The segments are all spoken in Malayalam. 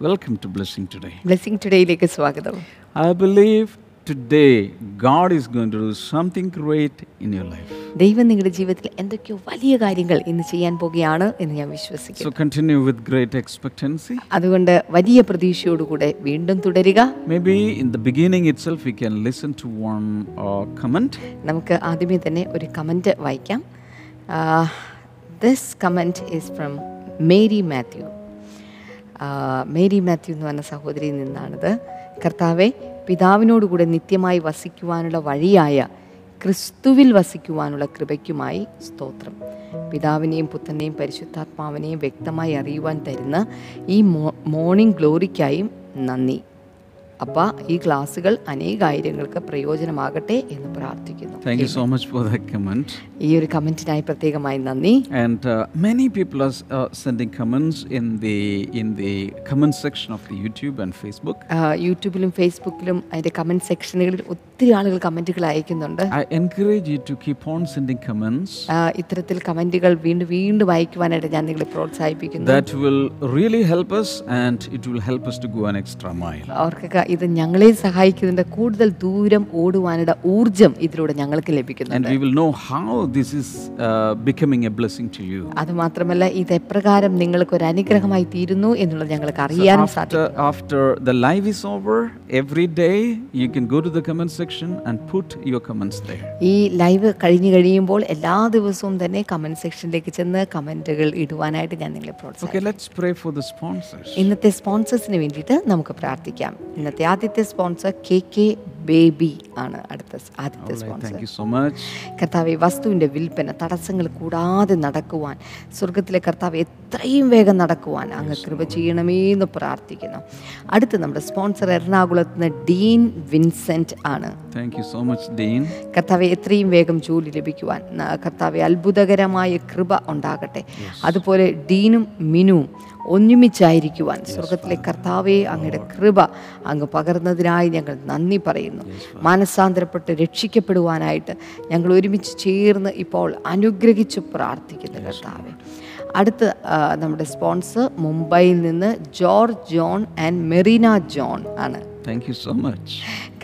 Welcome to Blessing Today. Blessing ടുഡേയിലേക്ക് സ്വാഗതം I believe today God is going to do something great in your life. ദൈവം നിങ്ങളുടെ ജീവിതത്തിൽ എന്തൊക്കെയോ വലിയ കാര്യങ്ങൾ ഇന്ന് ചെയ്യാൻ പോകുകയാണ് എന്ന് ഞാൻ വിശ്വസിക്കുന്നു So continue with great expectancy. അതുകൊണ്ട് വലിയ പ്രതീക്ഷയോടുകൂടെ വീണ്ടും തുടരുക Maybe in the beginning itself, we can listen to one uh, comment. നമുക്ക് ആദ്യമേ തന്നെ ഒരു കമന്റ് വായിക്കാം this comment is from Mary Mathew Mary Mathew എന്ന് പറഞ്ഞ സഹോദരിയിൽ നിന്നാണിത്. കർത്താവെ പിതാവിനോടുകൂടെ നിത്യമായി വസിക്കുവാനുള്ള വഴിയായ ക്രിസ്തുവിൽ വസിക്കുവാനുള്ള കൃപയ്ക്കുമായി സ്തോത്രം. പിതാവിനെയും പുത്രനെയും പരിശുദ്ധാത്മാവിനെയും വ്യക്തമായി അറിയുവാൻ തരുന്ന ഈ മോർണിംഗ് ഗ്ലോറിക്കായും നന്ദി. അപ്പ ഈ ക്ലാസ്സുകൾ അനേക കാര്യങ്ങൾക്ക് പ്രയോജനമാകട്ടെ എന്ന് പ്രാർത്ഥിക്കുന്നു. Thank so much for the comment ഈ ഒരു കമന്റിനായി പ്രത്യേകമായി നന്ദി. And many people are sending comments in the in the comment section of the YouTube and Facebook യൂട്യൂബിലും ഫേസ്ബുക്കിലും അതിന്റെ കമന്റ് സെക്ഷനുകളിൽ ഒത്തിരി ആളുകൾ കമന്റുകൾ അയക്കുന്നുണ്ട്. I encourage you to keep on sending comments ഇത്തരത്തിൽ കമന്റുകൾ വീണ്ടും വീണ്ടും വായിക്കുവാനായിട്ട് ഞാൻ നിങ്ങളെ പ്രോത്സാഹിപ്പിക്കുന്നു. That will really help us and it will help us to go an extra mile അവർക്ക് ഇത് ഞങ്ങളെ സഹായിക്കുന്നുണ്ട് കൂടുതൽ ദൂരം ഓടുവാനുള്ള ഊർജം ഇതിലൂടെ ഞങ്ങൾക്ക് ലഭിക്കുന്നുണ്ട് അത് മാത്രമല്ല will know how this is becoming a blessing to you. അതുമാത്രമല്ല ഇത് എപ്രകാരം നിങ്ങൾക്ക് ഒരു അനുഗ്രഹമായി തീരുന്നു എന്നുള്ളത് ഞങ്ങൾക്ക് അറിയാനും സാധിക്കും After, after the live is over, every day you can go to the comment section and put your comments there. ഈ ലൈവ് കഴിഞ്ഞു കഴിയുമ്പോൾ എല്ലാ ദിവസവും തന്നെ കമന്റ് സെക്ഷനിലേക്ക് ചെന്ന് കമന്റുകൾ ഇടുവാനായിട്ട് ഞാൻ നിങ്ങളെ പ്രോത്സാഹിപ്പിക്കും Okay, let's pray for the sponsors. ഇന്നത്തെ സ്പോൺസേഴ്സിന് വേണ്ടിയിട്ട് നമുക്ക് പ്രാർത്ഥിക്കാം ഇന്നത്തെ ആദ്യത്തെ സ്പോൺസർ കെ കെ ബേബി ആണ് അടുത്ത ആദ്യത്തെ സ്പോൺസർ. കർത്താവ് വസ്തുവിന്റെ വിൽപ്പന തടസ്സങ്ങൾ കൂടാതെ നടക്കുവാൻ സ്വർഗത്തിലെ കർത്താവ് എത്രയും വേഗം നടക്കുവാൻ അങ്ങ് കൃപ ചെയ്യണമേ എന്ന് പ്രാർത്ഥിക്കുന്നു. അടുത്ത് നമ്മുടെ സ്പോൺസർ എറണാകുളത്ത് നിന്ന് ഡീൻ വിൻസെന്റ് ആണ്. സോ മച്ച് ഡീൻ കർത്താവ് എത്രയും വേഗം ജോലി ലഭിക്കുവാൻ കർത്താവ് കർത്താവെ അത്ഭുതകരമായ കൃപ ഉണ്ടാകട്ടെ. അതുപോലെ ഡീനും മിനുവും ഒന്നിമിച്ചായിരിക്കുവാൻ. സ്വർഗത്തിലെ കർത്താവെ അങ്ങയുടെ കൃപ അങ്ങ് പകർന്നതിനായി ഞങ്ങൾ നന്ദി പറയുന്നു. മാനസാന്തരപ്പെട്ട് രക്ഷിക്കപ്പെടുവാനായിട്ട് ഞങ്ങൾ ഒരുമിച്ച് ചേർന്ന് ഇപ്പോൾ അനുഗ്രഹിച്ച് പ്രാർത്ഥിക്കുന്നു കർത്താവെ. അടുത്ത നമ്മുടെ സ്പോൺസർ മുംബൈയിൽ നിന്ന് George John and Marina John ആണ്. Thank യു സോ മച്ച്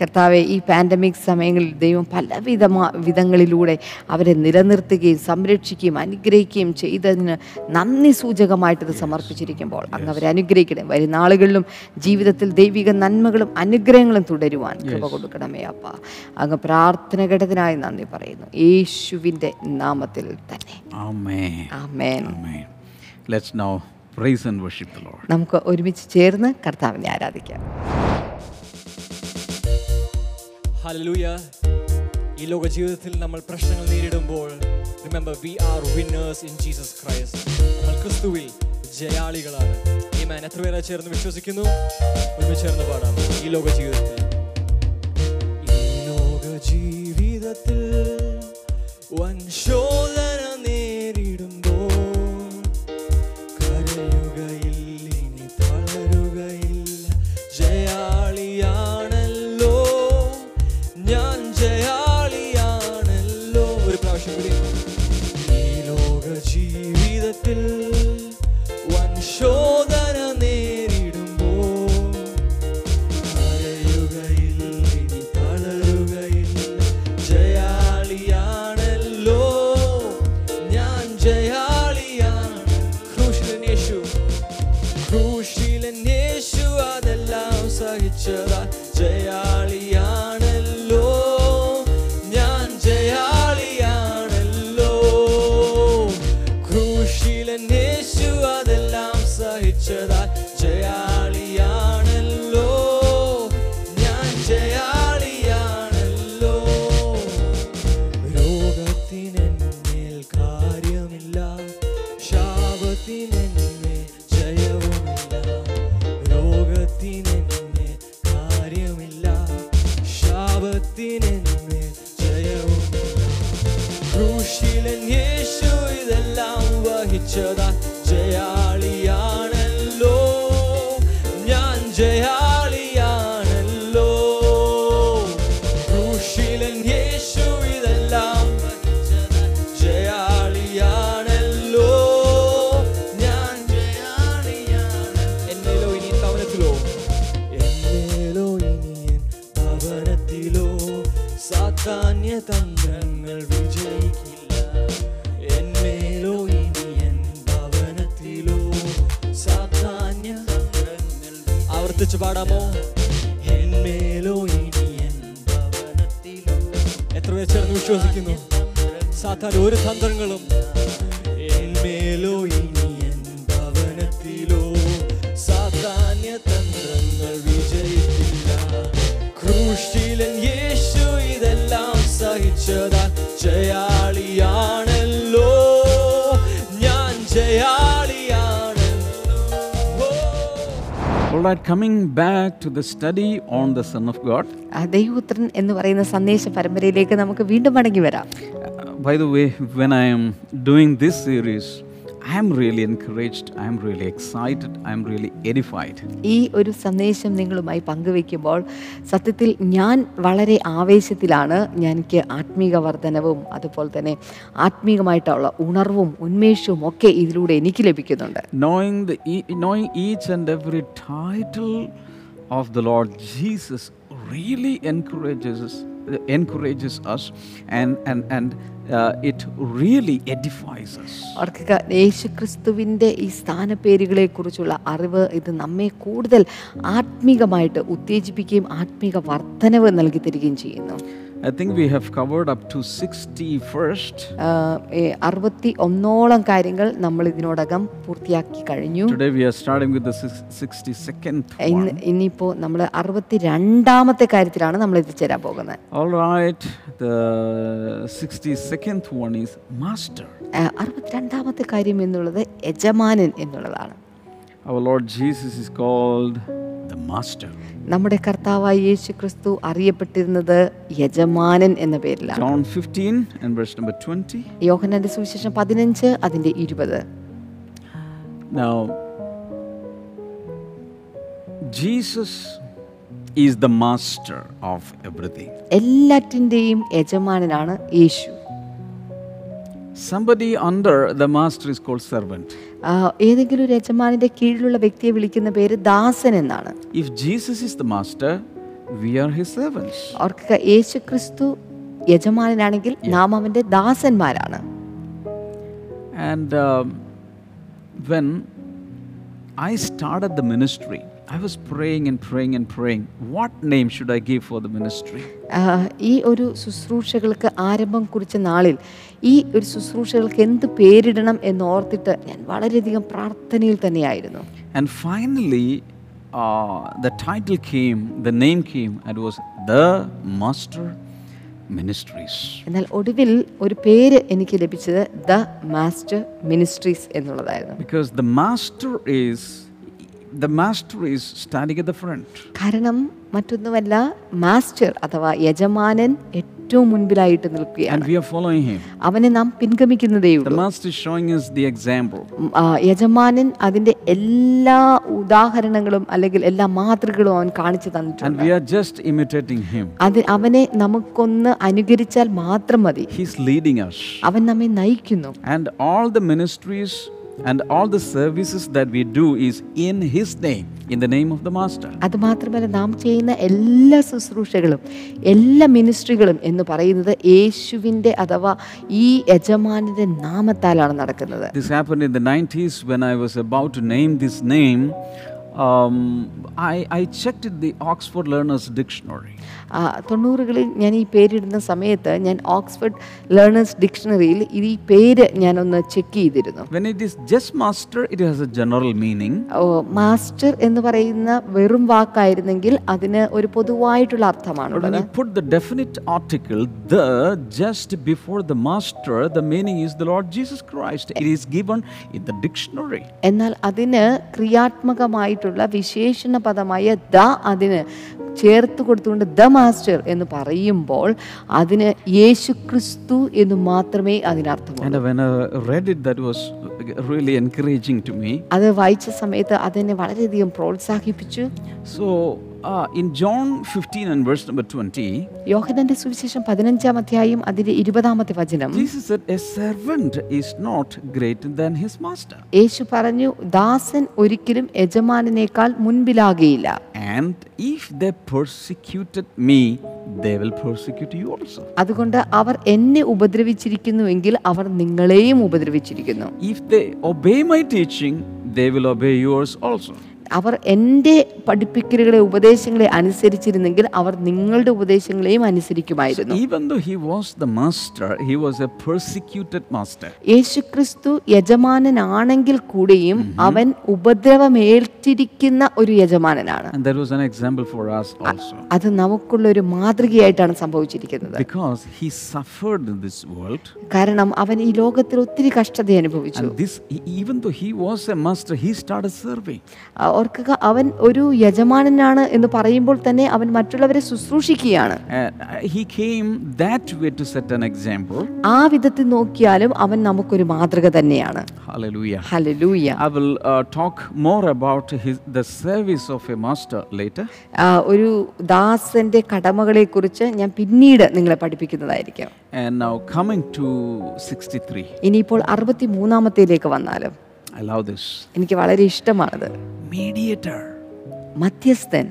കർത്താവെ ഈ പാൻഡമിക് സമയങ്ങളിൽ ദൈവം പലവിധ വിധങ്ങളിലൂടെ അവരെ നിലനിർത്തുകയും സംരക്ഷിക്കുകയും അനുഗ്രഹിക്കുകയും ചെയ്തതിന് നന്ദി സൂചകമായിട്ട് ഇത് സമർപ്പിച്ചിരിക്കുമ്പോൾ അങ്ങ് അവരെ അനുഗ്രഹിക്കണേ വരും നാളുകളിലും ജീവിതത്തിൽ ദൈവിക നന്മകളും അനുഗ്രഹങ്ങളും തുടരുവാൻ കൃപ കൊടുക്കണമേ അപ്പ. അങ്ങ് പ്രാർത്ഥന ഘട്ടത്തിനായി നന്ദി പറയുന്നു. യേശുവിന്റെ നാമത്തിൽ തന്നെ. The Lord. നമുക്ക് ഒരുമിച്ച് ചേർന്ന് കർത്താവിനെ ആരാധിക്കാം. ഹല്ലേലൂയ ഈ ലോക ജീവിതത്തിൽ നമ്മൾ പ്രശ്നങ്ങൾ നേരിടുമ്പോൾ remember we are winners in Jesus Christ നമ്മൾ ക്രിസ്തുവിൽ ജയാളികളാണ്. ഈ മാൻ എത്ര പേരെ ചേർന്ന് വിശ്വസിക്കുന്നു? ഒരുമിച്ച് ചേർന്ന് പാടാം. ഈ ലോക ജീവിതത്തിൽ coming back to the study on the Son of God. ആ ദൈവപുത്രൻ എന്ന് പറയുന്ന സന്ദേശ പരമ്പരയിലേക്ക് നമുക്ക് വീണ്ടും മടങ്ങി വരാം Uh, by the way, when I am doing this series, I am really encouraged, I am really excited, I am really edified. ഈ ഒരു സന്ദേശം നിങ്ങളുമായി പങ്കുവെക്കുമ്പോൾ സത്യത്തിൽ ഞാൻ വളരെ ആവേശത്തിലാണ് എനിക്ക് ആത്മീക വർധനവും അതുപോലെ തന്നെ ആത്മീകമായിട്ടുള്ള ഉണർവും ഉന്മേഷവും ഒക്കെ ഇതിലൂടെ എനിക്ക് ലഭിക്കുന്നുണ്ട് Knowing, the, e- knowing each and every title of the Lord Jesus really encourages us, encourages us and, and, and uh, it really edifies. ഓർക്കുക യേശുക്രിസ്തുവിന്റെ ഈ സ്ഥാനപ്പേരുകളെക്കുറിച്ചുള്ള അറിവ് ഇത് നമ്മെ കൂടുതൽ ആത്മീകമായിട്ട് ഉത്തേജിപ്പിക്കുകയും ആത്മീക വർധനവ് നൽകി തരികയും ചെയ്യുന്നു I think we have covered up to 61st. അറുപത്തി ഒന്നോളം കാര്യങ്ങൾ നമ്മൾ ഇതിനോടകം പൂർത്തിയാക്കി കഴിഞ്ഞു Today we are starting with the six- 62nd ഇന്ന് one. ഇനിയിപ്പോൾ നമ്മൾ അറുപത്തി രണ്ടാമത്തെ കാര്യത്തിലാണ് നമ്മൾ എത്തിച്ചേരാൻ പോകുന്നത് All right, the 62nd one is Master. ആ, അറുപത്തിരണ്ടാമത്തെ കാര്യം എന്നുള്ളത് യജമാനൻ എന്നുള്ളതാണ് Our Lord Jesus is called the Master. നമ്മുടെ കർത്താവായ യേശു ക്രിസ്തു അറിയപ്പെട്ടിരുന്നത് യജമാനൻ എന്ന പേരിലാണ് John 15 and verse number 20. യോഹനന്റെ സുവിശേഷം പതിനഞ്ച് അതിന്റെ ഇരുപത് Now, Jesus is the master of everything. എല്ലാറ്റിന്റെയും യജമാനനാണ് Yeshu Somebody under the master is called servant. ഏതെങ്കിലും ഒരു യജമാനന്റെ കീഴിലുള്ള വ്യക്തിയെ വിളിക്കുന്ന പേര് ദാസൻ എന്നാണ് If Jesus is the master, we are his servants. ഓർക്കുക യേശു ക്രിസ്തു യജമാനനാണെങ്കിൽ നാം അവന്റെ ദാസന്മാരാണ് And uh, when I started the ministry, I was praying and praying and praying. What name should I give for the ministry? ആ, ഈ ഒരു ശുശ്രൂഷകൾക്ക് ആരംഭം കുറിച്ച നാളിൽ ഈ ഒരു ശുശ്രൂഷകൾക്ക് എന്ത് പേരിടണം എന്ന് ഓർത്തിട്ട് ഞാൻ വളരെയധികം പ്രാർത്ഥനയിൽ തന്നെയായിരുന്നു And finally, uh, the title came, the name came, and it was The Master Ministries. എന്നാൽ ഒടുവിൽ ഒരു പേര് എനിക്ക് ലഭിച്ചത് ദ മാസ്റ്റർ മിനിസ്ട്രീസ് എന്നുള്ളതായിരുന്നു Because the master is the master is standing at the front. കാരണം മറ്റൊന്നുമല്ല മാസ്റ്റർ അഥവാ യജമാനൻ ഏറ്റവും മുൻപിലായിട്ട് നിൽക്കുകയാണ് And we are following him. അവനെ നാം പിൻഗമിക്കുന്നതേ The master is showing us the example. ആ, യജമാനൻ അതിന്റെ എല്ലാ ഉദാഹരണങ്ങളും അല്ലെങ്കിൽ എല്ലാ മാതൃകളും അവൻ കാണിച്ചു And തന്നിട്ടുണ്ട് we are just imitating him. അത് അവനെ നമുക്കൊന്ന് അനുകരിച്ചാൽ മാത്രം മതി He's leading us. അവൻ നമ്മെ നയിക്കുന്നു And all the ministries and all the services that we do is in his name, in the name of the master. അത് മാത്രമല്ല നാം ചെയ്യുന്ന എല്ലാ ശുശ്രൂഷകളും എല്ലാ മിനിസ്ട്രികളും എന്ന് പറയുന്നത് യേശുവിന്റെ അഥവാ ഈ യജമാനന്റെ നാമത്താലാണ് നടക്കുന്നത് This happened in the 90s when I was about to name this name. Um, I, I checked the Oxford Learners Dictionary. തൊണ്ണൂറുകളിൽ ഞാൻ ഈ പേരിടുന്ന സമയത്ത് ഞാൻ ഓക്സ്ഫോർഡ് ലേണേഴ്സ് ഡിക്ഷണറിയിൽ ഈ പേര് ഞാനൊന്ന് ചെക്ക് ചെയ്തിരുന്നു When it is just master, it has a general meaning. ഓ, മാസ്റ്റർ എന്ന് പറയുന്ന വെറും വാക്കായിരുന്നെങ്കിൽ അതിന് ഒരു പൊതുവായിട്ടുള്ള But അർത്ഥമാണുള്ളത് when you put the definite article, the, just before the master, the meaning is the Lord Jesus Christ. It is given in the dictionary. എന്നാൽ അതിന് ക്രിയാത്മകമായിട്ടുള്ള വിശേഷണ പദമായ ദ അതിന് ചേർത്ത് കൊടുത്തുകൊണ്ട് ദ മാസ്റ്റർ എന്ന് പറയുമ്പോൾ അതിന് യേശു ക്രിസ്തു എന്ന് മാത്രമേ അതിനർത്ഥം. അത് വായിച്ച സമയത്ത് അതെന്നെ വളരെയധികം പ്രോത്സാഹിപ്പിച്ചു So uh, in John 15 and verse number 20, യോഹനന്റെ സുവിശേഷം പതിനഞ്ചാം അധ്യായം അതിന്റെ ഇരുപതാമത്തെ വചനം Jesus said, A servant is not greater than his master. യേശു പറഞ്ഞു ദാസൻ ഒരിക്കലും യജമാനേക്കാൾ മുൻപിലാകയില്ല And if they persecuted me, they will persecute you also. അതുകൊണ്ട് അവർ എന്നെ ഉപദ്രവിച്ചിരിക്കുന്നുവെങ്കിൽ അവർ നിങ്ങളെയും ഉപദ്രവിച്ചിരിക്കുന്നു If they obey my teaching, they will obey yours also. അവർ എന്റെ പഠിപ്പിക്കലുകളെ ഉപദേശങ്ങളെ അനുസരിച്ചിരുന്നെങ്കിൽ അവർ നിങ്ങളുടെ ഉപദേശങ്ങളെയും അനുസരിക്കുമായിരുന്നു Even though he was the master, he was a persecuted master. യേശുക്രിസ്തു യജമാനനാണെങ്കിൽ കൂടിയും അവൻ ഉപദ്രവമേൽറ്റിരിക്കുന്ന ഒരു യജമാനനാണ് and that was an example for us also. അത് നമുക്കുള്ള ഒരു മാതൃകയായിട്ടാണ് സംഭവിച്ചിരിക്കുന്നത് Because he suffered in this world, കാരണം അവൻ ഈ ലോകത്തിൽ ഒത്തിരി കഷ്ടത അനുഭവിച്ചു and this, e- even though he was a master, he started serving. ഓർക്കുക അവൻ ഒരു യജമാനനാണ് എന്ന് പറയുമ്പോൾ തന്നെ അവൻ മറ്റുള്ളവരെ ശുശ്രൂഷിക്കുകയാണ് that way to set an example ആ വിധത്തിൽ നോക്കിയാലും അവൻ നമുക്കൊരു മാതൃക തന്നെയാണ് Hallelujah. Hallelujah I will talk more about his, the service of a master later. ഒരു ദാസന്റെ കടമകളെ കുറിച്ച് ഞാൻ പിന്നീട് നിങ്ങളെ പഠിപ്പിക്കുന്നതായിരിക്കും And now coming 63. ഇനിയിപ്പോൾ അറുപത്തി മൂന്നാമത്തേലേക്ക് വന്നാലും I love this. എനിക്ക് വളരെ ഇഷ്ടമാണത് Mediator. മധ്യസ്ഥൻ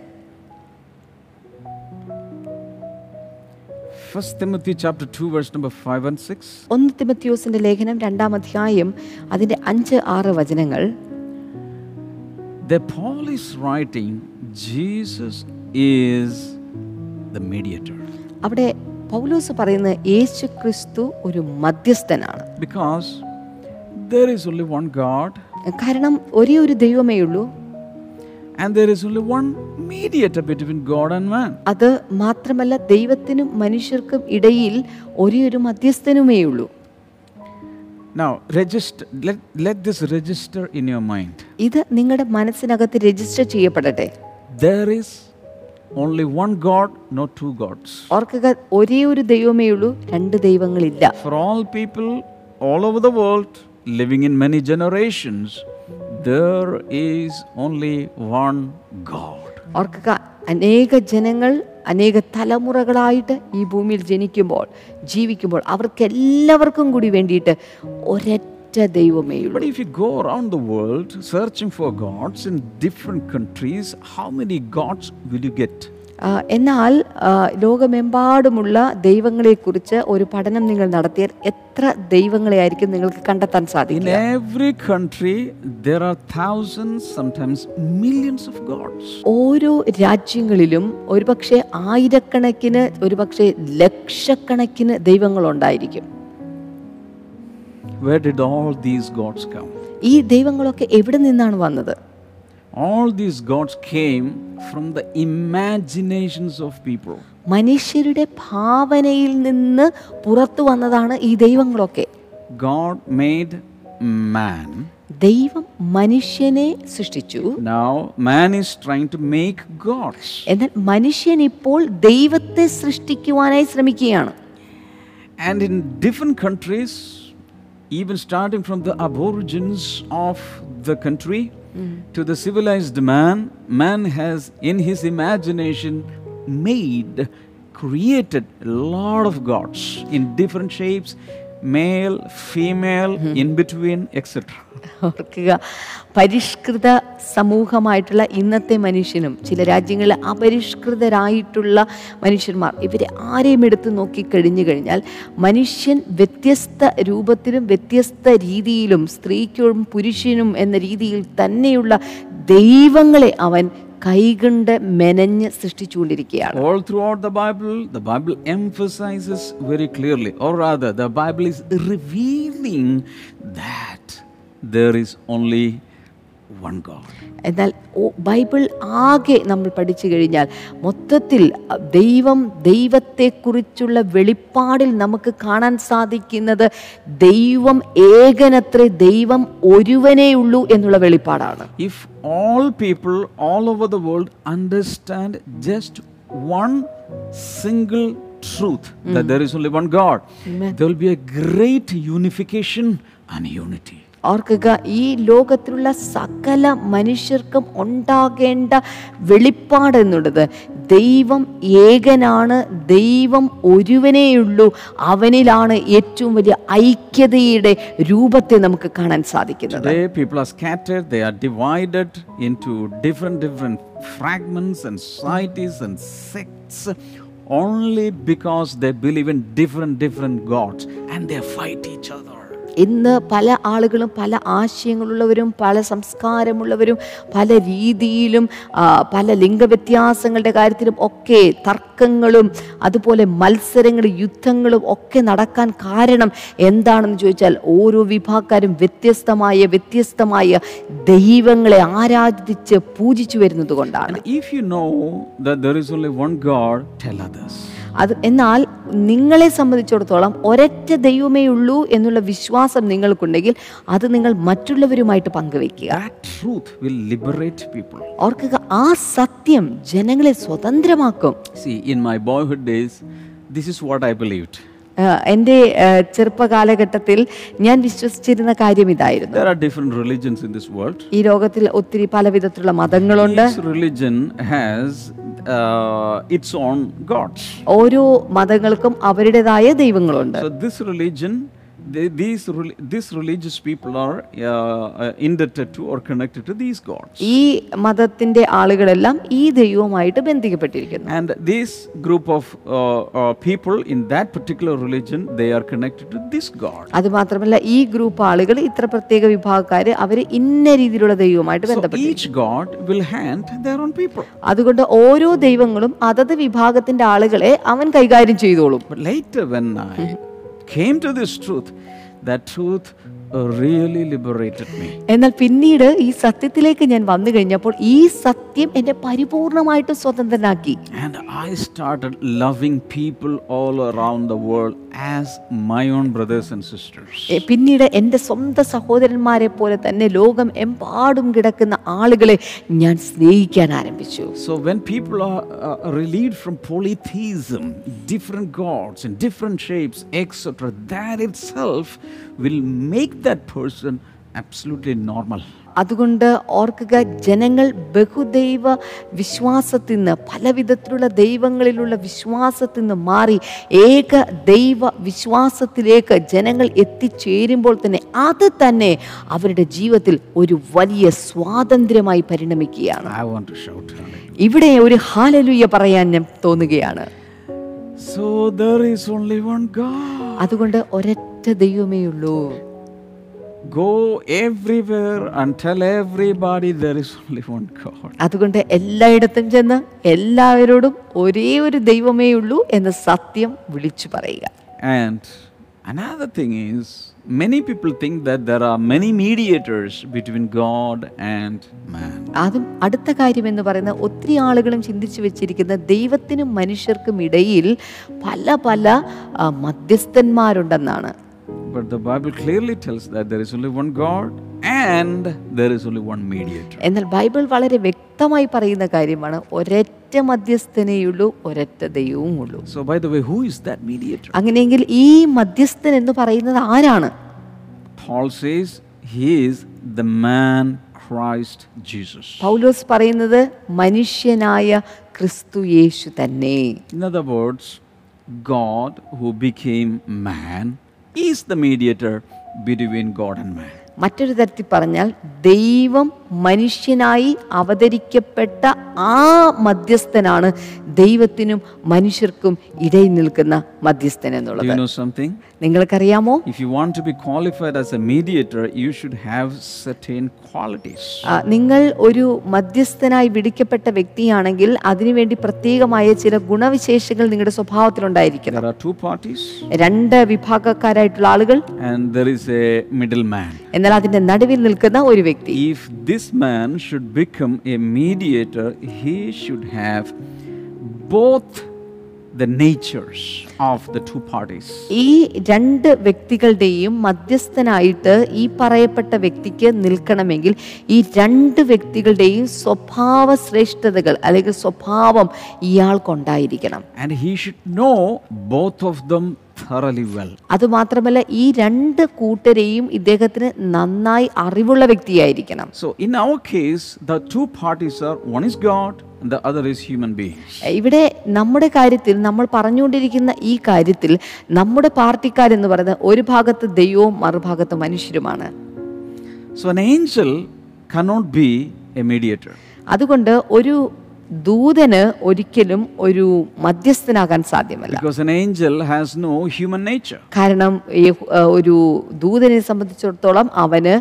First Timothy chapter 2, verse number 5 and 6. ഒന്ന് തിമത്യോസിന്റെ ലേഖനം രണ്ടാം അധ്യായം അതിന്റെ അഞ്ച് ആറ് വചനങ്ങൾ The Paul is writing, Jesus is the mediator. അവിടെ പൗലോസ് പറയുന്നത് യേശു ക്രിസ്തു ഒരു മധ്യസ്ഥനാണ് Because there is only one God കാരണം ഒരേ ഒരു ദൈവമേ ഉള്ളൂ and there is only one mediator between God and man. അത് മാത്രമല്ല ദൈവത്തിനും മനുഷ്യർക്കും ഇടയിൽ ഒരേ ഒരു മധ്യസ്ഥനുമേ ഉള്ളൂ Now, register, let, let this register in your mind. ഇത് നിങ്ങളുടെ മനസ്സിനകത്ത് രജിസ്റ്റർ ചെയ്യപ്പെടട്ടെ There is only one God, not two gods. ഓർക്കുക ഒരേ ഒരു ദൈവമേ ഉള്ളൂ രണ്ട് ദൈവങ്ങളില്ല For all people all over the world living in many generations, there is only one God. ഓർക്കുക അനേക ജനങ്ങൾ അനേക തലമുറകളായിട്ട് ഈ ഭൂമിയിൽ ജനിക്കുമ്പോൾ ജീവിക്കുമ്പോൾ അവർക്ക് എല്ലാവർക്കും കൂടി വേണ്ടിയിട്ട് ഒരൊറ്റ ദൈവമേ ഉള്ളൂ But if you go around the world searching for gods in different countries, how many gods will you get? എന്നാൽ ലോകമെമ്പാടുമുള്ള ദൈവങ്ങളെക്കുറിച്ച് ഒരു പഠനം നിങ്ങൾ നടത്തിയാൽ എത്ര ദൈവങ്ങളെ ആയിരിക്കും നിങ്ങൾക്ക് കണ്ടെത്താൻ സാധിക്കും സാധിക്കുക country country, there are thousands, sometimes millions of gods. ഓരോ രാജ്യങ്ങളിലും ഒരുപക്ഷെ ആയിരക്കണക്കിന് ഒരുപക്ഷെ ലക്ഷക്കണക്കിന് ദൈവങ്ങളുണ്ടായിരിക്കും Where did all these gods come? ഈ ദൈവങ്ങളൊക്കെ എവിടെ നിന്നാണ് വന്നത് All these gods came from the imaginations of people. മനുഷ്യരുടെ ഭാവനയിൽ നിന്ന് പുറത്തു വന്നതാണ് ഈ ദൈവങ്ങളൊക്കെ God made man. ദൈവം മനുഷ്യനെ സൃഷ്ടിച്ചു Now, man is trying to make gods. എന്നാൽ മനുഷ്യൻ ഇപ്പോൾ ദൈവത്തെ സൃഷ്ടിക്കുവാനായി ശ്രമിക്കുകയാണ് And in different countries, even starting from the aborigines of the country to the civilized man, man has in his imagination made, created a lot of gods in different shapes male, female in between etcetera ഓർക്കുക. പരിഷ്കൃത സമൂഹമായിട്ടുള്ള ഇന്നത്തെ മനുഷ്യനും ചില രാജ്യങ്ങളിൽ അപരിഷ്കൃതരായിട്ടുള്ള മനുഷ്യന്മാർ ഇവരെ ആരെയും എടുത്ത് നോക്കിക്കഴിഞ്ഞു കഴിഞ്ഞാൽ മനുഷ്യൻ വ്യത്യസ്ത രൂപത്തിലും വ്യത്യസ്ത രീതിയിലും സ്ത്രീക്കും പുരുഷനും എന്ന രീതിയിൽ തന്നെയുള്ള ദൈവങ്ങളെ അവൻ കൈകൊണ്ട് മെനഞ്ഞ് സൃഷ്ടിച്ചുകൊണ്ടിരിക്കുകയാണ് God. എന്നാൽ ബൈബിൾ ആകെ നമ്മൾ പഠിച്ചു കഴിഞ്ഞാൽ മൊത്തത്തിൽ ദൈവം ദൈവത്തെക്കുറിച്ചുള്ള വെളിപ്പാടിൽ നമുക്ക് കാണാൻ സാധിക്കുന്നത് ദൈവം ഏകനത്രേ ദൈവം ഒരുവനേ ഉള്ളൂ എന്നുള്ള വെളിപ്പാടാണ്. If all people all over the world understand just one single truth there is only one God there will be a great unification and unity ഓർക്കുക ഈ ലോകത്തിലുള്ള സകല മനുഷ്യർക്കും ഉണ്ടാകേണ്ട വെളിപ്പാട് എന്നുള്ളത് ദൈവം ഏകനാണ് ദൈവം ഒരുവനേയുള്ളൂ അവനിലാണ് ഏറ്റവും വലിയ ഐക്യതയുടെ രൂപത്തെ നമുക്ക് കാണാൻ സാധിക്കുന്നത് people are scattered, they are divided into different, different fragments and societies and sects only because they believe in different, different gods and they fight each other. ഇന്ന് പല ആളുകളും പല ആശയങ്ങളുള്ളവരും പല സംസ്കാരമുള്ളവരും പല രീതിയിലും പല ലിംഗവ്യത്യാസങ്ങളുടെ കാര്യത്തിലും ഒക്കെ തർക്കങ്ങളും അതുപോലെ മത്സരങ്ങളും യുദ്ധങ്ങളും ഒക്കെ നടക്കാൻ കാരണം എന്താണെന്ന് ചോദിച്ചാൽ ഓരോ വിഭാഗക്കാരും വ്യത്യസ്തമായ വ്യത്യസ്തമായ ദൈവങ്ങളെ ആരാധിച്ച് പൂജിച്ചു വരുന്നത് കൊണ്ടാണ് only one God, tell others. അത് എന്നാൽ നിങ്ങളെ സംബന്ധിച്ചിടത്തോളം ഒരൊറ്റ ദൈവമേ ഉള്ളൂ എന്നുള്ള വിശ്വാസം നിങ്ങൾക്കുണ്ടെങ്കിൽ അത് നിങ്ങൾ മറ്റുള്ളവരുമായിട്ട് പങ്കുവെക്കുക That truth will liberate people. ഓർക്കുക ആ സത്യം ജനങ്ങളെ സ്വതന്ത്രമാക്കും See, in my boyhood days, this is what I believed. എന്റെ ആ, ചെറുപ്പകാലഘട്ടത്തിൽ ഞാൻ വിശ്വസിച്ചിരുന്ന കാര്യം ഇതായിരുന്നു. There are different religions in this world. ഈ ലോകത്തിൽ ഒത്തിരി പല വിധത്തിലുള്ള മതങ്ങളുണ്ട്. Each religion has its own ഓരോ മതങ്ങൾക്കും അവരുടേതായ ദൈവങ്ങളുണ്ട്. So this religion, they, these this religious people are uh, uh, indebted to or connected to these gods. ഈ മതത്തിന്റെ ആളുകളെല്ലാം ഈ ദൈവവുമായിട്ട് ബന്ധിക്കപ്പെട്ടിരിക്കുന്നു And this group of uh, uh, people in that particular religion, they are connected to this god. അത് മാത്രമല്ല ഈ ഗ്രൂപ്പ് ആളുകൾ ഇത്ര പ്രത്യേക വിഭാഗക്കാര് അവർ ഇന്ന രീതിയിലുള്ള ദൈവവുമായിട്ട് So each god will hand their own people. അതുകൊണ്ട് ഓരോ ദൈവങ്ങളും അതത് വിഭാഗത്തിന്റെ ആളുകളെ അവൻ കൈകാര്യം ചെയ്തോളും later, when I came to this truth, that truth uh, really liberated me. എന്നാൽ പിന്നീട് ഈ സത്യത്തിലേക്ക് ഞാൻ വന്നു കഴിഞ്ഞപ്പോൾ ഈ സത്യം എന്നെ പരിപൂർണമായിട്ട് സ്വതന്ത്രനാക്കി And I started loving people all around the world as my own brothers and sisters. എ, പിന്നീട് എന്റെ സ്വന്തം സഹോദരന്മാരെ പോലെ തന്നെ ലോകം എമ്പാടും കിടക്കുന്ന ആളുകളെ ഞാൻ സ്നേഹിക്കാൻ ആരംഭിച്ചു So, when people are uh, relieved from polytheism, different gods in different shapes, etc., that itself will make that person absolutely normal. അതുകൊണ്ട് ഓർക്കുക ജനങ്ങൾ ബഹുദൈവ വിശ്വാസത്തിൽ നിന്ന് പല വിധത്തിലുള്ള ദൈവങ്ങളിലുള്ള വിശ്വാസത്തിൽ നിന്ന് മാറി ഏക ദൈവ വിശ്വാസത്തിലേക്ക് ജനങ്ങൾ എത്തിച്ചേരുമ്പോൾ തന്നെ അത് തന്നെ അവരുടെ ജീവിതത്തിൽ ഒരു വലിയ സ്വാതന്ത്ര്യമായി പരിണമിക്കുകയാണ്. ഇവിടെ ഒരു ഹാലലുയ പറയാൻ ഞാൻ തോന്നുകയാണ് അതുകൊണ്ട് there ഒരൊറ്റ ദൈവമേ ഉള്ളൂ Go everywhere and tell everybody there is only one God. അതുകൊണ്ട് എല്ലായിടത്തും ചെന്ന് എല്ലാവരോടും ഒരേ ഒരു ദൈവമേ ഉള്ളൂ എന്ന സത്യം വിളിച്ചു പറയുക And another thing is, many people think that there are many mediators between God and man. അതും അടുത്ത കാര്യം എന്ന് പറയുന്ന ഒത്തിരി ആളുകളും ചിന്തിച്ചു വെച്ചിരിക്കുന്ന ദൈവത്തിനും മനുഷ്യർക്കും ഇടയിൽ പല പല മധ്യസ്ഥന്മാരുണ്ടെന്നാണ് But the Bible clearly tells that there is only one God and there is only one mediator. എന്നാൽ ബൈബിൾ വളരെ വ്യക്തമായി പറയുന്ന കാര്യമാണ് ഒരൊറ്റ മധ്യസ്ഥനേയുള്ളൂ ഒരൊറ്റ ദൈവവും ഉള്ളൂ So, by the way, who is that mediator? അങ്ങനെയെങ്കിൽ ഈ മധ്യസ്ഥൻ എന്ന് പറയുന്നത് ആരാണ് Paul says he is the man Christ Jesus. പൗലോസ് പറയുന്നത് മനുഷ്യനായ ക്രിസ്തു യേശു തന്നെ In other words, God who became man is the mediator between God and man. മറ്റൊരു തരത്തിൽ പറഞ്ഞാൽ ദൈവം മനുഷ്യനായി അവതരിക്കപ്പെട്ട ആ മധ്യസ്ഥനാണ് ദൈവത്തിനും മനുഷ്യർക്കും ഇടയിൽ നിൽക്കുന്ന മധ്യസ്ഥൻ എന്നുള്ളത്. You know നിങ്ങൾക്കറിയാമോ? If you want to be qualified as a mediator, you should have certain qualities. നിങ്ങൾ ഒരു മധ്യസ്ഥനായി വിളിക്കപ്പെട്ട വ്യക്തിയാണെങ്കിൽ അതിനുവേണ്ടി പ്രത്യേകമായ ചില ഗുണവിശേഷങ്ങൾ നിങ്ങളുടെ സ്വഭാവത്തിൽ ഉണ്ടായിരിക്കണം. Are two parties, രണ്ട് വിഭാഗക്കാരായിട്ടുള്ള ആളുകൾ. And there is a middleman. എന്നാൽ അതിന്റെ നടുവിൽ നിൽക്കുന്ന ഒരു വ്യക്തി if this man should become a mediator, he should have both the natures of the two parties. ഈ രണ്ട് വ്യക്തികളുടെയും മധ്യസ്ഥനായിട്ട് ഈ പറയപ്പെട്ട വ്യക്തിക്ക് നിൽക്കണമെങ്കിൽ ഈ രണ്ട് വ്യക്തികളുടെയും സ്വഭാവ ശ്രേഷ്ഠതകൾ അല്ലെങ്കിൽ സ്വഭാവം ഇയാൾക്കുണ്ടായിരിക്കണം And he should know both of them അതുമാത്രമല്ല ഈ രണ്ട് കൂട്ടരെയും ഇദ്ദേഹത്തിന് നന്നായി അറിവുള്ള വ്യക്തിയായിരിക്കണം. So in their case the two parties are one is God and the other is human being ഇവിടെ നമ്മുടെ കാര്യത്തിൽ നമ്മൾ പറഞ്ഞുകൊണ്ടിരിക്കുന്ന ഈ കാര്യത്തിൽ നമ്മുടെ പാർട്ടിക്കാരെന്ന് പറയുന്നത് ഒരു ഭാഗത്ത് ദൈവവും മറുഭാഗത്ത് മനുഷ്യരുമാണ്. So, an angel cannot be a mediator. അതുകൊണ്ട് ഒരു ദൂതന് ഒരിക്കലും ഒരു മധ്യസ്ഥനാകാൻ സാധ്യമല്ല because an angel has no human nature. കാരണം ഒരു ദൂതനെ സംബന്ധിച്ചിടത്തോളം അവന്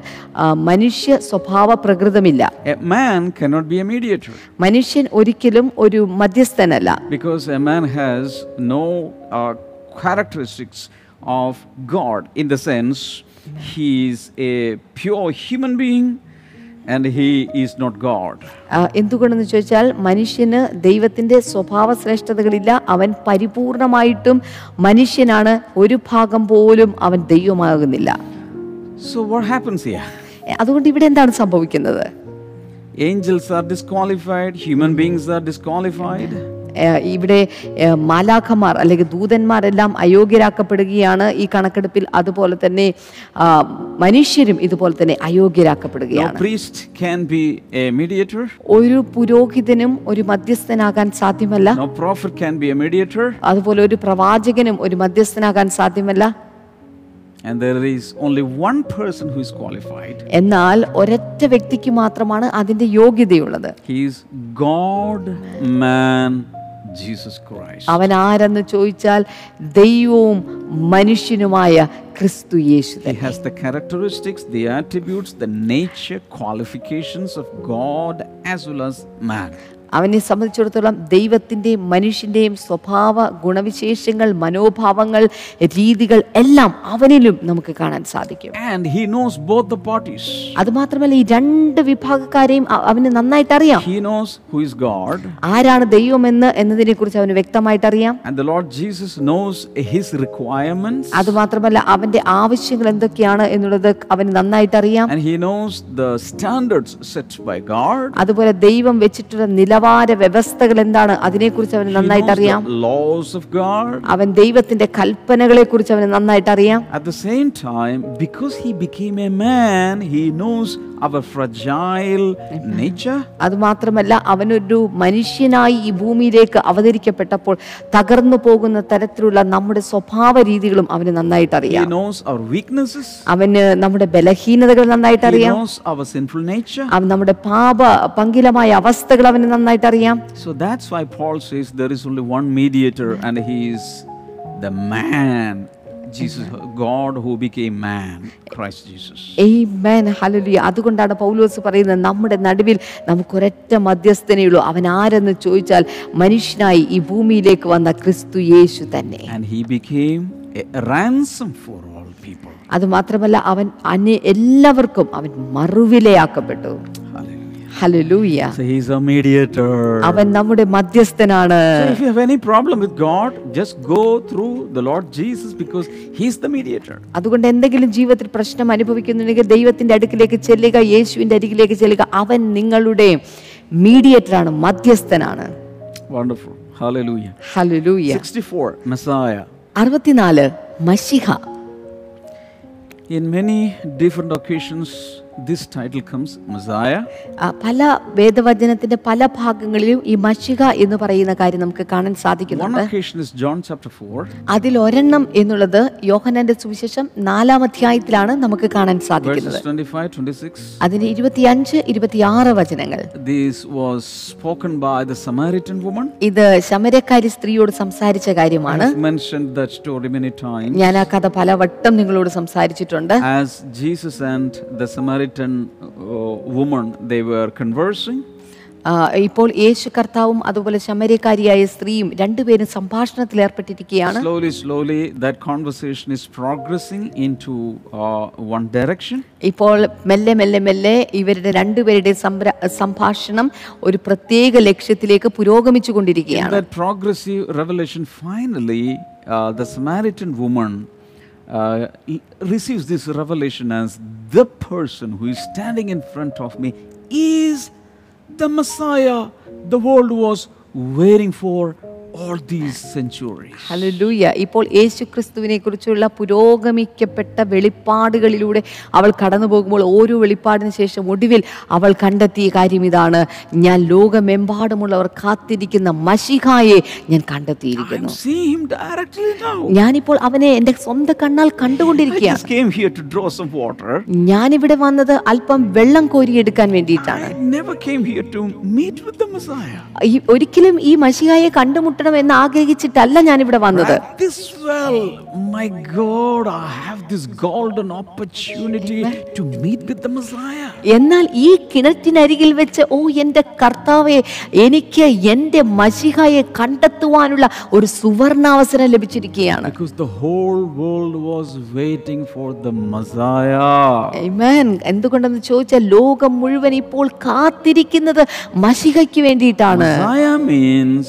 മനുഷ്യ സ്വഭാവ പ്രകൃതമില്ല A man cannot be a mediator മനുഷ്യൻ ഒരിക്കലും ഒരു മധ്യസ്ഥനല്ല because a man has no uh, characteristics of God in the sense he is a pure human being and he is not God. ആ, എന്തുകൊണ്ടെന്ന് ചോദിച്ചാൽ മനുഷ്യന് ദൈവത്തിന്റെ സ്വഭാവ ശ്രേഷ്ഠതകളില്ല അവൻ പരിപൂർണമായിട്ടും മനുഷ്യനാണ് ഒരു ഭാഗം പോലും അവൻ ദൈവമാകുന്നില്ല So, what happens here? എ, അതുകൊണ്ട് ഇവിടെ എന്താണ് സംഭവിക്കുന്നത് Angels are disqualified, human beings are disqualified. ഇവിടെ മാലാഖമാർ അല്ലെങ്കിൽ ദൂതന്മാരെല്ലാം അയോഗ്യരാക്കപ്പെടുകയാണ് ഈ കണക്കെടുപ്പിൽ. അതുപോലെ തന്നെ മനുഷ്യരും ഇതുപോലെ തന്നെ No അയോഗ്യരാക്കപ്പെടുകയാണ് priest can be a mediator, ഒരു പുരോഹിതനും ഒരു മധ്യസ്ഥനാകാൻ സാധ്യമല്ല. No prophet can be a mediator, അതുപോലെ ഒരു പ്രവാചകനും ഒരു മധ്യസ്ഥനാകാൻ സാധ്യമല്ല. And there is only one person who is qualified. എന്നാൽ ഒരൊറ്റ വ്യക്തിക്ക് മാത്രമാണ് അതിന്റെ യോഗ്യതയുള്ളത്. He is God, man. അവൻ ആരെന്ന് ചോദിച്ചാൽ ദൈവവും മനുഷ്യനുമായ ക്രിസ്തു യേശു He has the characteristics, the attributes, the nature, qualifications of God as well as man. അവനെ സംബന്ധിച്ചിടത്തോളം ദൈവത്തിന്റെയും മനുഷ്യന്റെയും സ്വഭാവ ഗുണവിശേഷങ്ങൾ മനോഭാവങ്ങൾ രീതികൾ എല്ലാം അവനിലും നമുക്ക് കാണാൻ സാധിക്കും. And he knows both the parties അതുമാത്രമല്ല ഈ രണ്ട് വിഭാഗക്കാരെയും അവന് നന്നായിട്ട് അറിയാം. He knows who is God ആരാണ് ദൈവമെന്ന് എന്നതിനെ കുറിച്ച് അവന് വ്യക്തമായിട്ട് അറിയാം. And the Lord Jesus knows his requirements, അതുമാത്രമല്ല അവന്റെ ആവശ്യങ്ങൾ എന്തൊക്കെയാണ് എന്നുള്ളത് അവന് നന്നായിട്ട് അറിയാം. And he knows the standards set by God അതുപോലെ ദൈവം വെച്ചിട്ടുള്ള നിലവാര വ്യവസ്ഥകൾ എന്താണ്? അതിനെക്കുറിച്ച് അവന് നന്നായിട്ട് അറിയാം. അവൻ ദൈവത്തിന്റെ കൽപ്പനകളെ കുറിച്ച് അവന് നന്നായിട്ട് അറിയാം. At the same time, because he became a man, he knows our fragile nature. അതുമാത്രമല്ല അവനൊരു മനുഷ്യനായി ഈ ഭൂമിയിലേക്ക് അവതരിക്കപ്പെട്ടപ്പോൾ തകർന്നു പോകുന്ന തരത്തിലുള്ള നമ്മുടെ സ്വഭാവ രീതികളും അവന് നന്നായിട്ട് He അറിയാം. knows our weaknesses. അവന് നമ്മുടെ ബലഹീനതകൾ നന്നായിട്ട് He അറിയാം. knows our sinful nature. അവൻ നമ്മുടെ പാപ പങ്കിലമായ അവസ്ഥകൾ അവന് നന്നായിട്ട് അറിയാം So that's why Paul says there is only one mediator, and he is the man, Jesus, God who became man, Christ Jesus. Amen. Hallelujah. അതുകൊണ്ടാണ് പൗലോസ് പറയുന്നത് നമ്മുടെ നടുവിൽ നമുക്കൊരൊറ്റ മധ്യസ്ഥനയുള്ളൂ അവൻ ആരെന്ന് ചോദിച്ചാൽ മനുഷ്യനായി ഈ ഭൂമിയിലേക്ക് വന്ന ക്രിസ്തു യേശു തന്നെ And he became a ransom for all people. അതുമാത്രമല്ല അവൻ അന്യ എല്ലാവർക്കും അവൻ മറുവിലയാക്കപ്പെട്ടു അവൻ നമ്മുടെ മധ്യസ്ഥനാണ്. അതുകൊണ്ട് എന്തെങ്കിലും ജീവിതത്തിൽ പ്രശ്നം അനുഭവിക്കുന്നുണ്ടെങ്കിൽ ദൈവത്തിന്റെ അടുക്കിലേക്ക് ചെല്ലുക യേശുവിന്റെ അരികിലേക്ക് ചെല്ലുക. അവൻ നിങ്ങളുടെ മീഡിയേറ്റർ ആണ് മധ്യസ്ഥനാണ്. In many different occasions, this title comes മസായ പല വേദവചനത്തിന്റെ പല ഭാഗങ്ങളിലും ഈ മഷിക എന്ന് പറയുന്ന കാര്യം നമുക്ക് കാണാൻ സാധിക്കുന്നുണ്ട്. Occasion is John chapter 4. അതിൽ ഒരെണ്ണം എന്നുള്ളത് യോഹനന്റെ സുവിശേഷം നാലാം അധ്യായത്തിലാണ് നമുക്ക് കാണാൻ സാധിക്കുന്നത്. അതിന് 25 26 അതിന്റെ ഇരുപത്തിയഞ്ച് ഇരുപത്തിയാറ് വചനങ്ങൾ. This was spoken by the samaritan woman. ഇത് ശമരക്കാരി സ്ത്രീയോട് സംസാരിച്ച കാര്യമാണ്. Mentioned that story many times. ഞാൻ ആ കഥ പലവട്ടം നിങ്ങളോട് സംസാരിച്ചിട്ടുണ്ട്. As jesus and the samaritan uh, woman they were conversing ഇപ്പോൾ യേശു കർത്താവും അതുപോലെ ശമരക്കാരിയായ സ്ത്രീയും രണ്ടുപേരും സംഭാഷണത്തിൽ ഏർപ്പെട്ടിരിക്കുകയാണ് slowly slowly that conversation is progressing into uh, one direction ഇപ്പോൾ മെല്ലെ മെല്ലെ മെല്ലെ ഇവരുടെ രണ്ടുപേരുടെ സംഭാഷണം ഒരു പ്രത്യേക ലക്ഷ്യത്തിലേക്ക് പുരോഗമിച്ചു കൊണ്ടിരിക്കുകയാണ് that progressive revelation finally uh, the samaritan woman uh, receives this revelation as the person who is standing in front of me is the Messiah the world was waiting for all these centuries. Hallelujah ഇപ്പോൾ യേശു ക്രിസ്തുവിനെ കുറിച്ചുള്ള പുരോഗമിക്കപ്പെട്ട വെളിപ്പാടുകളിലൂടെ അവൾ കടന്നു പോകുമ്പോൾ ഓരോ വെളിപ്പാടിന് ശേഷം ഒടുവിൽ അവൾ കണ്ടെത്തിയ കാര്യം ഇതാണ് ഞാൻ ലോകമെമ്പാടുമുള്ളവർ കാത്തിരിക്കുന്ന മഷിഹായെ ഞാൻ കണ്ടെത്തിയിരിക്കുന്നു. ഞാനിപ്പോൾ അവനെ എന്റെ സ്വന്തം കണ്ണാൽ കണ്ടുകൊണ്ടിരിക്കുകയാണ്. ഞാനിവിടെ വന്നത് അല്പം വെള്ളം കോരിയെടുക്കാൻ വേണ്ടിയിട്ടാണ് ഒരിക്കലും ഈ മഷിഹായെ കണ്ടുമുട്ടണം എന്ന് ആഗ്രഹിച്ചിട്ടല്ല ഞാൻ ഇവിടെ വന്നത് At this well, my God, I have this golden opportunity to meet with the Messiah. എന്നാൽ ഈ കിണറ്റിനരികിൽ വെച്ച് ഓ എന്റെ കർത്താവെ എനിക്ക് എന്റെ മഷിഹായെ കണ്ടെത്തുവാനുള്ള ഒരു സുവർണാവസരം ലഭിച്ചിരിക്കുകയാണ് Because the whole world was waiting for the Messiah. Amen. എന്തുകൊണ്ടെന്ന് ചോദിച്ചാൽ ലോകം മുഴുവൻ ഇപ്പോൾ കാത്തിരിക്കുന്നത് മഷിഹയ്ക്ക് വേണ്ടിയിട്ടാണ് Messiah means.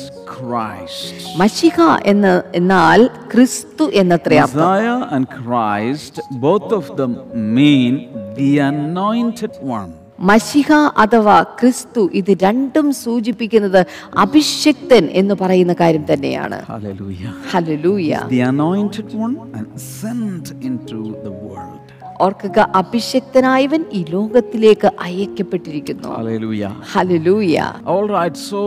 മഷിഹ എന്ന് എന്നാൽ ക്രിസ്തു എന്നത്രേ അർത്ഥം and Christ, both of them mean the anointed one. മഷിഹ അഥവാ ക്രിസ്തു ഇത് രണ്ടും സൂചിപ്പിക്കുന്നത് അഭിഷക്തൻ എന്ന് പറയുന്ന കാര്യം തന്നെയാണ് Hallelujah. Hallelujah The anointed one and sent into the world. ഓർക്കുക അഭിഷക്തനായവൻ ഈ ലോകത്തിലേക്ക് അയക്കപ്പെട്ടിരിക്കുന്നു. Hallelujah hallelujah All right, so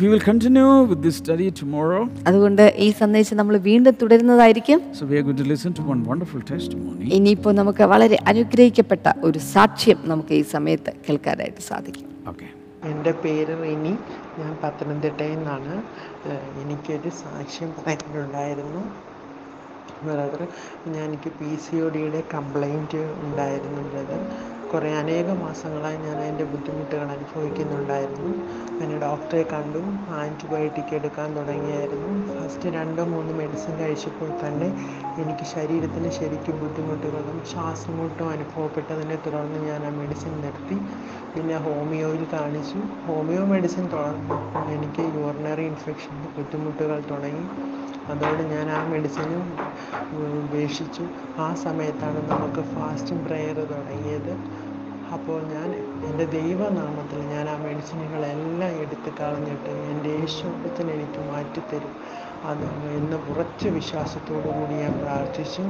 we will continue with this study tomorrow. അതുകൊണ്ട് ഈ സന്ദേശം നമ്മൾ വീണ്ടും തുടരുന്നതായിരിക്കും. So we are going to listen to one wonderful testimony. ഇനിയിപ്പോൾ നമുക്ക് വളരെ അനുഗ്രഹിക്കപ്പെട്ട ഒരു സാക്ഷ്യം നമുക്ക് ഈ സമയത്ത് കേൾക്കാനായിട്ട് സാധിക്കും. ഓക്കേ എന്റെ പേര് റിനി. ഞാൻ പത്തനംതിട്ടയിൽ നിന്നാണ്. എനിക്കൊരു സാക്ഷ്യം പറയാനുണ്ടായിരുന്നു. ബ്രദർ ഞാൻ എനിക്ക് പി സി ഒ ഡിയുടെ കംപ്ലൈന്റ് ഉണ്ടായിരുന്നു ബ്രദർ കുറേ അനേക മാസങ്ങളായി ഞാൻ അതിന്റെ ബുദ്ധിമുട്ടുകൾ അനുഭവിക്കുന്നുണ്ടായിരുന്നു. പിന്നെ ഡോക്ടറെ കണ്ടു. ആന്റിബയോട്ടിക് എടുക്കാൻ തുടങ്ങിയായിരുന്നു. ഫസ്റ്റ് രണ്ടോ മൂന്ന് മെഡിസിൻ കഴിച്ചപ്പോൾ തന്നെ എനിക്ക് ശരീരത്തിന് ശരിക്കും ബുദ്ധിമുട്ടുകളും ശ്വാസമുട്ടും അനുഭവപ്പെട്ടതിനെ തുടർന്ന് ഞാൻ ആ മെഡിസിൻ നിർത്തി. പിന്നെ ഹോമിയോയിൽ കാണിച്ചു. ഹോമിയോ മെഡിസിൻ തുടർന്നപ്പോൾ എനിക്ക് യൂറിനറി ഇൻഫെക്ഷന്റെ ബുദ്ധിമുട്ടുകൾ തുടങ്ങി. അതോടെ ഞാൻ ആ മെഡിസിനും ഉപേക്ഷിച്ചു. ആ സമയത്താണ് നമുക്ക് ഫാസ്റ്റിംഗ് പ്രെയർ തുടങ്ങിയത്. അപ്പോൾ ഞാൻ എന്റെ ദൈവനാമത്തിൽ ഞാൻ ആ മെഡിസിനുകളെല്ലാം എടുത്ത് കളഞ്ഞിട്ട് എന്റെ യേശുത്തിന് എനിക്ക് മാറ്റിത്തരും. അത് എന്ന് ഉറച്ച വിശ്വാസത്തോടു കൂടി ഞാൻ പ്രാർത്ഥിച്ചു.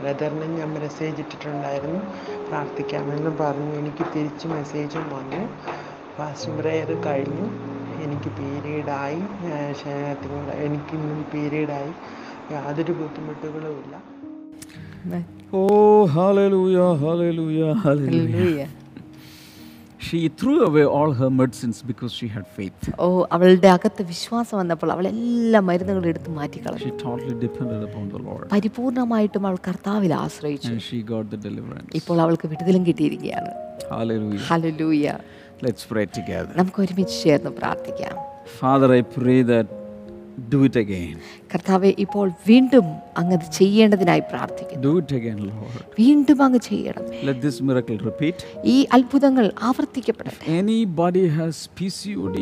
ബ്രദറിനും ഞാൻ മെസ്സേജ് ഇട്ടിട്ടുണ്ടായിരുന്നു. പ്രാർത്ഥിക്കാമെന്ന് പറഞ്ഞു. എനിക്ക് തിരിച്ച് മെസ്സേജും വന്നു. ഫാസ്റ്റ് പ്രെയർ കഴിഞ്ഞു. എനിക്ക് പീരീഡായി എനിക്ക് ഇന്നും പീരീഡായി യാതൊരു ബുദ്ധിമുട്ടുകളും ഇല്ല ഓ hallelujah, hallelujah, hallelujah. Hallelujah. She threw away all her medicines because she had faith. ഓ അവളുടെ അകത്ത് വിശ്വാസം വന്നപ്പോൾ അവൾ എല്ലാ മരുന്നുകളും എടുത്ത് മാറ്റിക്കളഞ്ഞു She totally depended upon the Lord. പരിപൂർണമായിട്ടും അവൾ കർത്താവിൽ ആശ്രയിച്ചു And she got the deliverance. ഇപ്പോൾ അവൾക്ക് വിടുതലും കിട്ടിയിരിക്കുകയാണ് Hallelujah. Hallelujah Let's pray together. നമുക്ക് ഒരുമിച്ച് ചേർന്ന് പ്രാർത്ഥിക്കാം Father, I pray that do it again. കർത്താവെ ഇപ്പോൾ വീണ്ടും അങ്ങ് ചെയ്യേണ്ടതിനായി പ്രാർത്ഥിക്കുന്നു Do it again, Lord. വീണ്ടും അങ്ങ് ചെയ്യണമേ Let this miracle repeat. ഈ അത്ഭുതങ്ങൾ ആവർത്തിക്കപ്പെടട്ടെ Anybody has PCOD,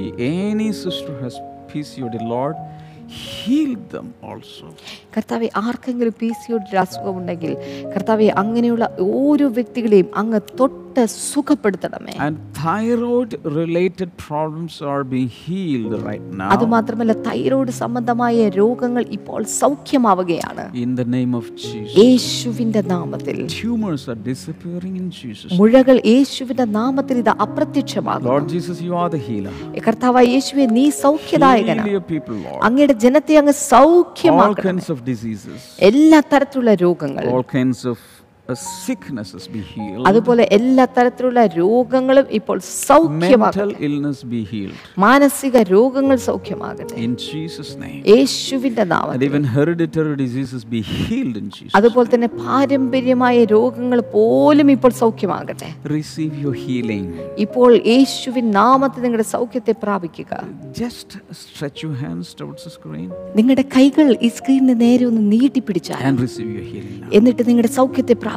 any sister has PCOD, Lord, heal them also. കർത്താവെ ആർക്കെങ്കിലും സിയുടെ അസുഖമുണ്ടെങ്കിൽ കർത്താവെ അങ്ങനെയുള്ള ഓരോ വ്യക്തികളെയും അങ്ങ് തൊട്ട് ഹൃദയത്തെ സുഖപ്പെടുത്തണമേ. Thyroid related problems are be healed right now അത് സംബന്ധമായ രോഗങ്ങൾ ഇപ്പോൾ സൗഖ്യമാവുകയാണ്. In the name of Jesus യേശുവിന്റെ നാമത്തിൽ. Tumours are disappearing in Jesus മുഴകൾ യേശുവിന്റെ നാമത്തിൽ ഇത് അപ്രത്യക്ഷമാകുന്നു. Lord Jesus you are the healer കർത്താവായ യേശുവേ നീ സൗഖ്യദായകനാണ്. അങ്ങയുടെ ജനത്തെ അങ്ങ് സൗഖ്യമാക്കണം. ഓഫ് ഡിസീസസ് എല്ലാ തരത്തിലുള്ള രോഗങ്ങൾ. ഓൾ കൈൻഡ്സ് ഓഫ് അതുപോലെ എല്ലാ തരത്തിലുള്ള രോഗങ്ങളും ഇപ്പോൾ മാനസിക രോഗങ്ങൾ അതുപോലെ തന്നെ പാരമ്പര്യമായ രോഗങ്ങൾ പോലും ഇപ്പോൾ സൗഖ്യമാകട്ടെ. ഇപ്പോൾ യേശുവിൻ നാമത്തിൽ നിങ്ങളുടെ സൗഖ്യത്തെ പ്രാപിക്കുക. നിങ്ങളുടെ കൈകൾ ഈ സ്ക്രീനിന് നേരെ ഒന്ന് നീട്ടിപ്പിടിച്ചാൽ എന്നിട്ട് നിങ്ങളുടെ സൗഖ്യത്തെ പ്രാപിക്കുക.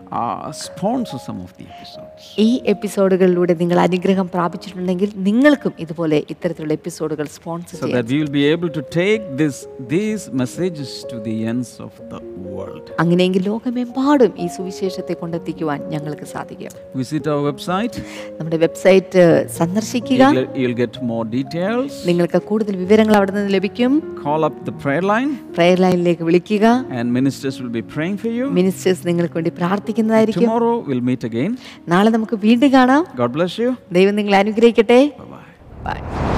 uh, sponsor some of the episodes. ഈ എപ്പിസോഡുകളിലൂടെ നിങ്ങൾ അനുഗ്രഹം പ്രാപിച്ചിട്ടുണ്ടെങ്കിൽ നിങ്ങൾക്കും ഇതുപോലെ ഇത്തരത്തിലുള്ള എപ്പിസോഡുകൾ sponsor So that we will be able to take this, these messages to the ends of the world. അങ്ങനെയെങ്കിൽ ലോകമെമ്പാടും ഈ സുവിശേഷത്തെ കൊണ്ടെത്തിക്കുവാൻ ഞങ്ങൾക്ക് സാധിക്കും Visit our website. നമ്മുടെ വെബ്സൈറ്റ് സന്ദർശിക്കുക You'll, you'll get more details. നിങ്ങൾക്ക് കൂടുതൽ വിവരങ്ങൾ അവിടെ നിന്ന് ലഭിക്കും Call up the prayer line, prayer ലൈനിലേക്ക് വിളിക്കുക and ministers will be praying for you. Ministers നിങ്ങൾക്ക് വേണ്ടി പ്രാർത്ഥിക്കുന്നതായിരിക്കും Tomorrow we'll meet again. നാളെ നമുക്ക് വീണ്ടും കാണാം. God bless you. ദൈവം നിങ്ങളെ അനുഗ്രഹിക്കട്ടെ. Bye.